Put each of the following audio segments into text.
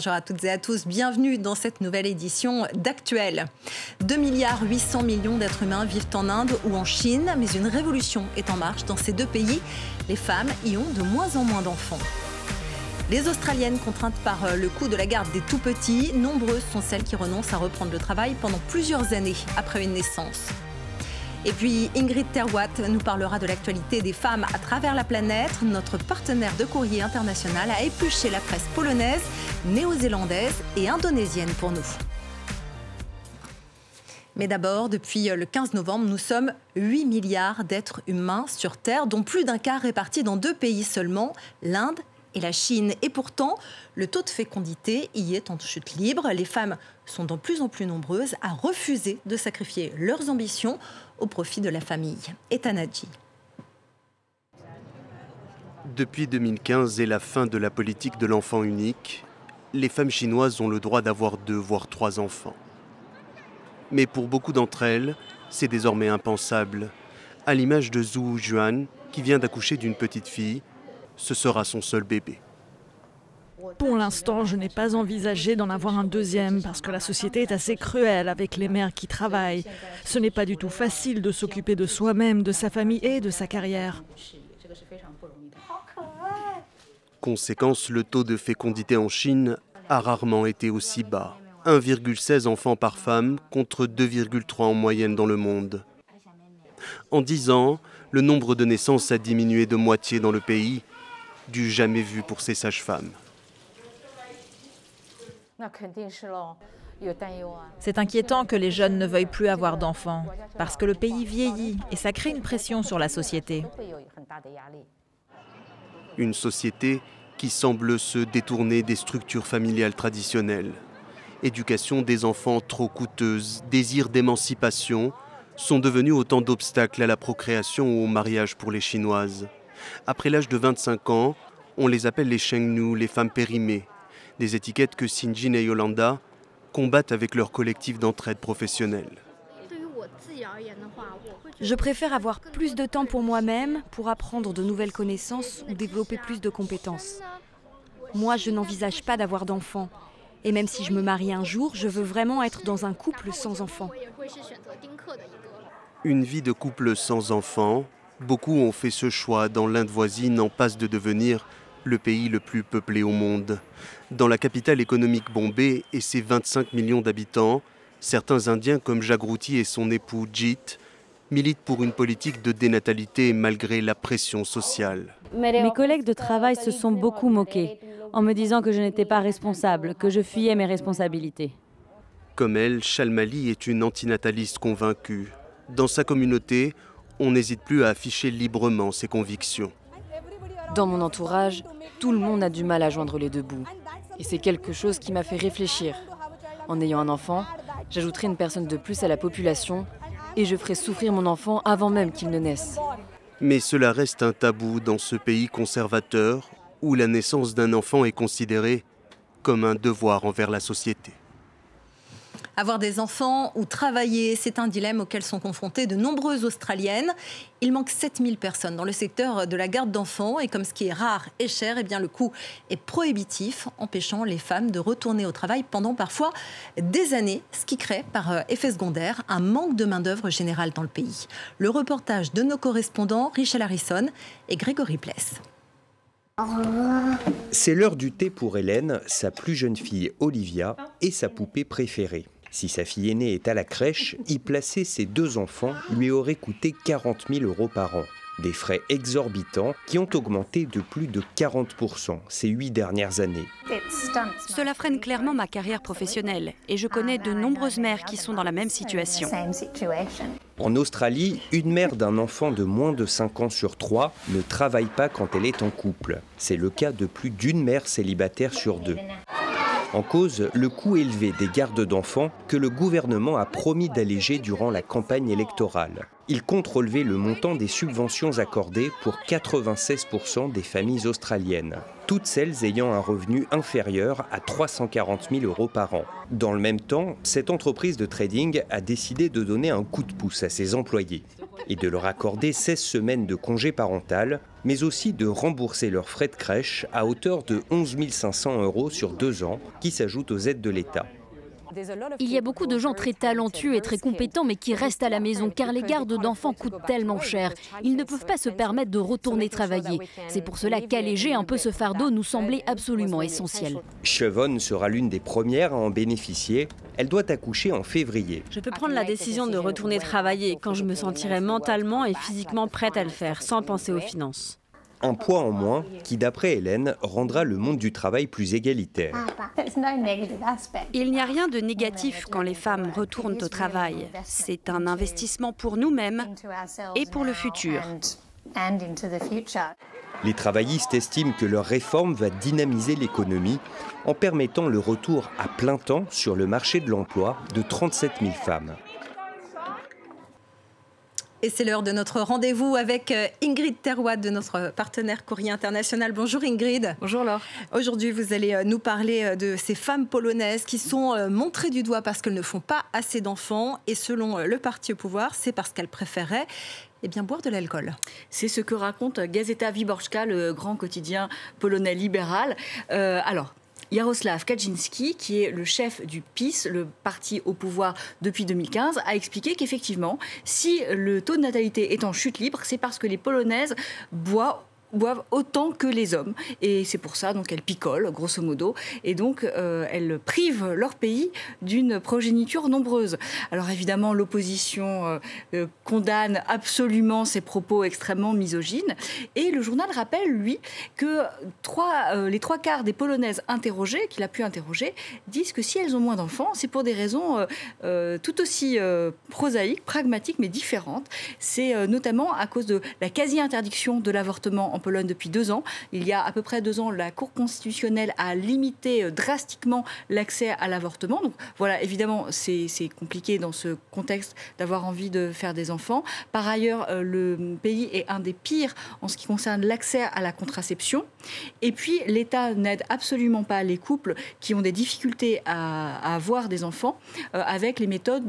Bonjour à toutes et à tous, bienvenue dans cette nouvelle édition d'Actuel. 2 milliards 800 millions d'êtres humains vivent en Inde ou en Chine, mais une révolution est en marche dans ces deux pays. Les femmes y ont de moins en moins d'enfants. Les Australiennes contraintes par euh, le coût de la garde des tout-petits, nombreuses sont celles qui renoncent à reprendre le travail pendant plusieurs années après une naissance. Et puis Ingrid Terwatt nous parlera de l'actualité des femmes à travers la planète. Notre partenaire de courrier international a épluché la presse polonaise, néo-zélandaise et indonésienne pour nous. Mais d'abord, depuis le 15 novembre, nous sommes 8 milliards d'êtres humains sur Terre, dont plus d'un quart répartis dans deux pays seulement, l'Inde et la Chine. Et pourtant, le taux de fécondité y est en chute libre. Les femmes sont de plus en plus nombreuses à refuser de sacrifier leurs ambitions au profit de la famille. Etanadji. Depuis 2015 et la fin de la politique de l'enfant unique, les femmes chinoises ont le droit d'avoir deux voire trois enfants. Mais pour beaucoup d'entre elles, c'est désormais impensable. À l'image de Zhu Juan, qui vient d'accoucher d'une petite fille, ce sera son seul bébé. Pour l'instant, je n'ai pas envisagé d'en avoir un deuxième parce que la société est assez cruelle avec les mères qui travaillent. Ce n'est pas du tout facile de s'occuper de soi-même, de sa famille et de sa carrière. Conséquence, le taux de fécondité en Chine a rarement été aussi bas. 1,16 enfants par femme contre 2,3 en moyenne dans le monde. En 10 ans, le nombre de naissances a diminué de moitié dans le pays, du jamais vu pour ces sages-femmes. C'est inquiétant que les jeunes ne veuillent plus avoir d'enfants, parce que le pays vieillit et ça crée une pression sur la société. Une société qui semble se détourner des structures familiales traditionnelles. Éducation des enfants trop coûteuse, désir d'émancipation sont devenus autant d'obstacles à la procréation ou au mariage pour les Chinoises. Après l'âge de 25 ans, on les appelle les Shengnu, les femmes périmées, des étiquettes que Sinjin et Yolanda combattent avec leur collectif d'entraide professionnelle. Je préfère avoir plus de temps pour moi-même, pour apprendre de nouvelles connaissances ou développer plus de compétences. Moi, je n'envisage pas d'avoir d'enfants. Et même si je me marie un jour, je veux vraiment être dans un couple sans enfants. Une vie de couple sans enfants, beaucoup ont fait ce choix dans l'Inde voisine en passe de devenir le pays le plus peuplé au monde. Dans la capitale économique Bombay et ses 25 millions d'habitants, certains Indiens comme Jagruti et son époux Jit militent pour une politique de dénatalité malgré la pression sociale. Mes collègues de travail se sont beaucoup moqués en me disant que je n'étais pas responsable, que je fuyais mes responsabilités. Comme elle, Shalmali est une antinataliste convaincue. Dans sa communauté, on n'hésite plus à afficher librement ses convictions. Dans mon entourage, tout le monde a du mal à joindre les deux bouts. Et c'est quelque chose qui m'a fait réfléchir. En ayant un enfant, j'ajouterai une personne de plus à la population et je ferai souffrir mon enfant avant même qu'il ne naisse. Mais cela reste un tabou dans ce pays conservateur où la naissance d'un enfant est considérée comme un devoir envers la société. Avoir des enfants ou travailler, c'est un dilemme auquel sont confrontées de nombreuses Australiennes. Il manque 7000 personnes dans le secteur de la garde d'enfants et comme ce qui est rare et cher, eh bien le coût est prohibitif, empêchant les femmes de retourner au travail pendant parfois des années, ce qui crée par euh, effet secondaire un manque de main-d'œuvre générale dans le pays. Le reportage de nos correspondants Richel Harrison et Grégory Pless. C'est l'heure du thé pour Hélène, sa plus jeune fille Olivia et sa poupée préférée. Si sa fille aînée est à la crèche, y placer ses deux enfants lui aurait coûté 40 000 euros par an. Des frais exorbitants qui ont augmenté de plus de 40% ces huit dernières années. Cela freine clairement ma carrière professionnelle et je connais de nombreuses mères qui sont dans la même situation. En Australie, une mère d'un enfant de moins de 5 ans sur 3 ne travaille pas quand elle est en couple. C'est le cas de plus d'une mère célibataire sur deux. En cause, le coût élevé des gardes d'enfants que le gouvernement a promis d'alléger durant la campagne électorale. Il compte relever le montant des subventions accordées pour 96% des familles australiennes, toutes celles ayant un revenu inférieur à 340 000 euros par an. Dans le même temps, cette entreprise de trading a décidé de donner un coup de pouce à ses employés et de leur accorder 16 semaines de congé parental, mais aussi de rembourser leurs frais de crèche à hauteur de 11 500 euros sur deux ans, qui s'ajoutent aux aides de l'État. Il y a beaucoup de gens très talentueux et très compétents, mais qui restent à la maison car les gardes d'enfants coûtent tellement cher. Ils ne peuvent pas se permettre de retourner travailler. C'est pour cela qu'alléger un peu ce fardeau nous semblait absolument essentiel. Chevonne sera l'une des premières à en bénéficier. Elle doit accoucher en février. Je peux prendre la décision de retourner travailler quand je me sentirai mentalement et physiquement prête à le faire, sans penser aux finances. Un poids en moins qui, d'après Hélène, rendra le monde du travail plus égalitaire. Il n'y a rien de négatif quand les femmes retournent au travail. C'est un investissement pour nous-mêmes et pour le futur. Les travaillistes estiment que leur réforme va dynamiser l'économie en permettant le retour à plein temps sur le marché de l'emploi de 37 000 femmes. Et c'est l'heure de notre rendez-vous avec euh, Ingrid Terrois de notre partenaire Courrier International. Bonjour Ingrid. Bonjour Laure. Aujourd'hui, vous allez euh, nous parler euh, de ces femmes polonaises qui sont montrées du doigt parce qu'elles ne font pas assez d'enfants. Et selon le parti au pouvoir, c'est parce qu'elles préféraient eh bien, boire de l'alcool. C'est ce que raconte Gazeta Wyborczka, le grand quotidien polonais libéral. alors, Jaroslav Kaczynski, qui est le chef du PIS, le parti au pouvoir depuis 2015, a expliqué qu'effectivement, si le taux de natalité est en chute libre, c'est parce que les Polonaises boivent boivent autant que les hommes. Et c'est pour ça donc elles picolent, grosso modo, et donc euh, elles privent leur pays d'une progéniture nombreuse. Alors évidemment, l'opposition euh, euh, condamne absolument ces propos extrêmement misogynes, et le journal rappelle, lui, que trois, les trois quarts des Polonaises interrogées, qu'il a pu interroger, disent que si elles ont moins d'enfants, c'est pour des raisons tout aussi prosaïques, pragmatiques, mais différentes. C'est notamment à cause de la quasi-interdiction de l'avortement en Pologne depuis deux ans. Il y a à peu près deux ans, la Cour constitutionnelle a limité euh, drastiquement l'accès à l'avortement. Donc voilà, évidemment, c'est compliqué dans ce contexte d'avoir envie de faire des enfants. Par ailleurs, euh, le pays est un des pires en ce qui concerne l'accès à la contraception. Et puis, l'État n'aide absolument pas les couples qui ont des difficultés à, avoir des enfants euh, avec les méthodes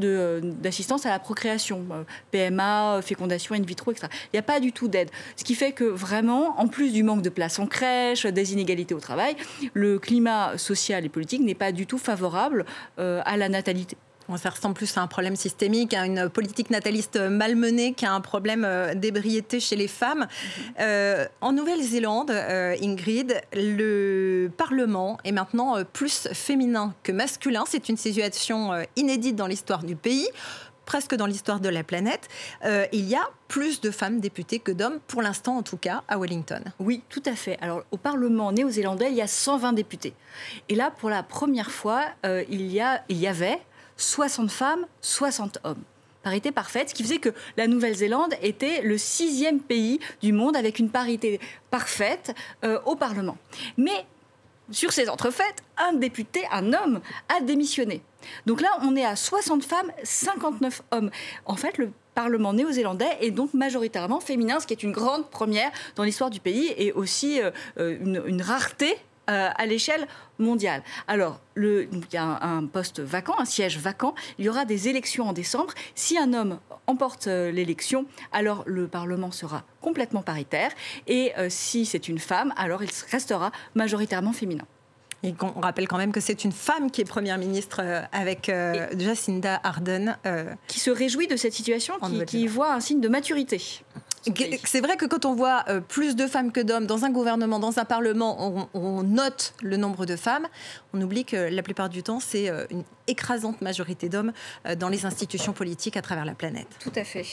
d'assistance à la procréation, PMA, fécondation in vitro, etc. Il n'y a pas du tout d'aide. Ce qui fait que vraiment, en plus du manque de place en crèche, des inégalités au travail, le climat social et politique n'est pas du tout favorable euh, à la natalité. Ça ressemble plus à un problème systémique, à une politique nataliste malmenée qu'à un problème euh, d'ébriété chez les femmes. Euh, en Nouvelle-Zélande, Ingrid, le Parlement est maintenant plus féminin que masculin. C'est une situation inédite dans l'histoire du pays presque dans l'histoire de la planète, euh, il y a plus de femmes députées que d'hommes, pour l'instant en tout cas, à Wellington. Oui, tout à fait. Alors au Parlement néo-zélandais, il y a 120 députés. Et là, pour la première fois, euh, il, y a, il y avait 60 femmes, 60 hommes parité parfaite, ce qui faisait que la Nouvelle-Zélande était le sixième pays du monde avec une parité parfaite euh, au Parlement. Mais sur ces entrefaites, un député, un homme, a démissionné. Donc là, on est à 60 femmes, 59 hommes. En fait, le Parlement néo-zélandais est donc majoritairement féminin, ce qui est une grande première dans l'histoire du pays et aussi euh, euh, une, rareté euh, à l'échelle mondiale. Alors, il y a un, poste vacant, un siège vacant. Il y aura des élections en décembre. Si un homme emporte l'élection, alors le Parlement sera complètement paritaire. Et si c'est une femme, alors il restera majoritairement féminin. Et on rappelle quand même que c'est une femme qui est première ministre euh, avec euh, Jacinda Ardern. Euh, qui se réjouit de cette situation, qui, qui voit un signe de maturité. C'est vrai que quand on voit plus de femmes que d'hommes dans un gouvernement, dans un parlement, on, note le nombre de femmes. On oublie que la plupart du temps, c'est une écrasante majorité d'hommes dans les institutions politiques à travers la planète. Tout à fait.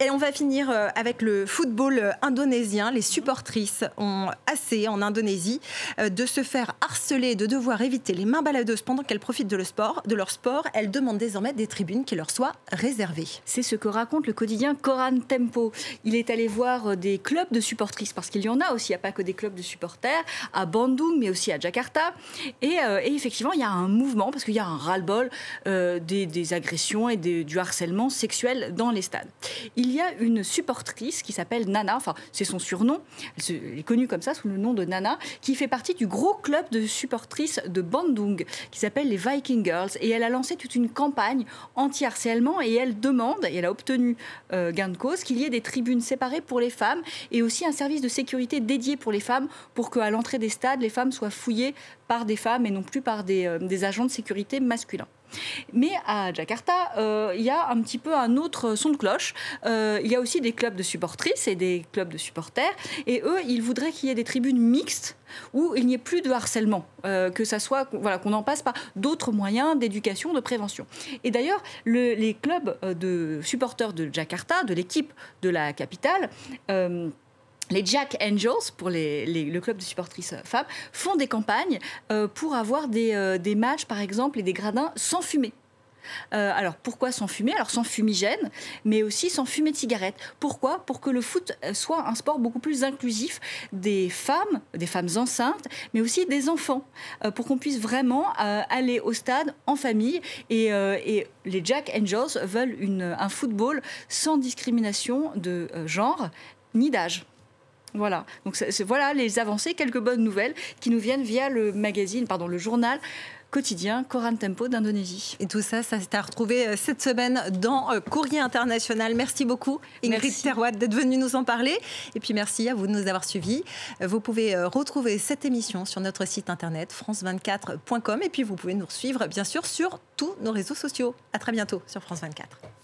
Et on va finir avec le football indonésien. Les supportrices ont assez en Indonésie de se faire harceler de devoir éviter les mains baladeuses pendant qu'elles profitent de, sport, de leur sport, elles demandent désormais des tribunes qui leur soient réservées. C'est ce que raconte le quotidien Koran Tempo. Il est est voir des clubs de supportrices, parce qu'il y en a aussi, il n'y a pas que des clubs de supporters, à Bandung, mais aussi à Jakarta. Et, effectivement, il y a un mouvement, parce qu'il y a un ras-le-bol des, agressions et du harcèlement sexuel dans les stades. Il y a une supportrice qui s'appelle Nana, enfin c'est son surnom, elle est connue comme ça sous le nom de Nana, qui fait partie du gros club de supportrices de Bandung qui s'appelle les Viking Girls. Et elle a lancé toute une campagne anti-harcèlement et elle demande, et elle a obtenu euh, gain de cause, qu'il y ait des tribunes séparées pour les femmes et aussi un service de sécurité dédié pour les femmes pour qu'à l'entrée des stades, les femmes soient fouillées par des femmes et non plus par des, euh, des agents de sécurité masculins. Mais à Jakarta, euh, il y a un petit peu un autre son de cloche. Euh, il y a aussi des clubs de supportrices et des clubs de supporters. Et eux, ils voudraient qu'il y ait des tribunes mixtes où il n'y ait plus de harcèlement, euh, que ça soit voilà qu'on en passe par d'autres moyens d'éducation, de prévention. Et d'ailleurs, les clubs de supporters de Jakarta, de l'équipe de la capitale les Jack Angels, pour le club de supportrices femmes, font des campagnes euh, pour avoir euh, des, matchs, par exemple, et des gradins sans fumée. Euh, alors pourquoi sans fumée? Alors sans fumigène, mais aussi sans fumée de cigarette. Pourquoi? Pour que le foot soit un sport beaucoup plus inclusif des femmes, des femmes enceintes, mais aussi des enfants, pour qu'on puisse vraiment aller au stade en famille. Et, les Jack Angels veulent un football sans discrimination de genre ni d'âge. Voilà, donc voilà les avancées, quelques bonnes nouvelles qui nous viennent via le magazine, pardon, le journal quotidien Coran Tempo d'Indonésie. Et tout ça, ça s'est à retrouver euh, cette semaine dans euh, Courrier International. Merci beaucoup Ingrid Terwad d'être venue nous en parler. Et puis merci à vous de nous avoir suivis. Euh, vous pouvez retrouver cette émission sur notre site internet france24.com et puis vous pouvez nous suivre bien sûr sur tous nos réseaux sociaux. À très bientôt sur France 24.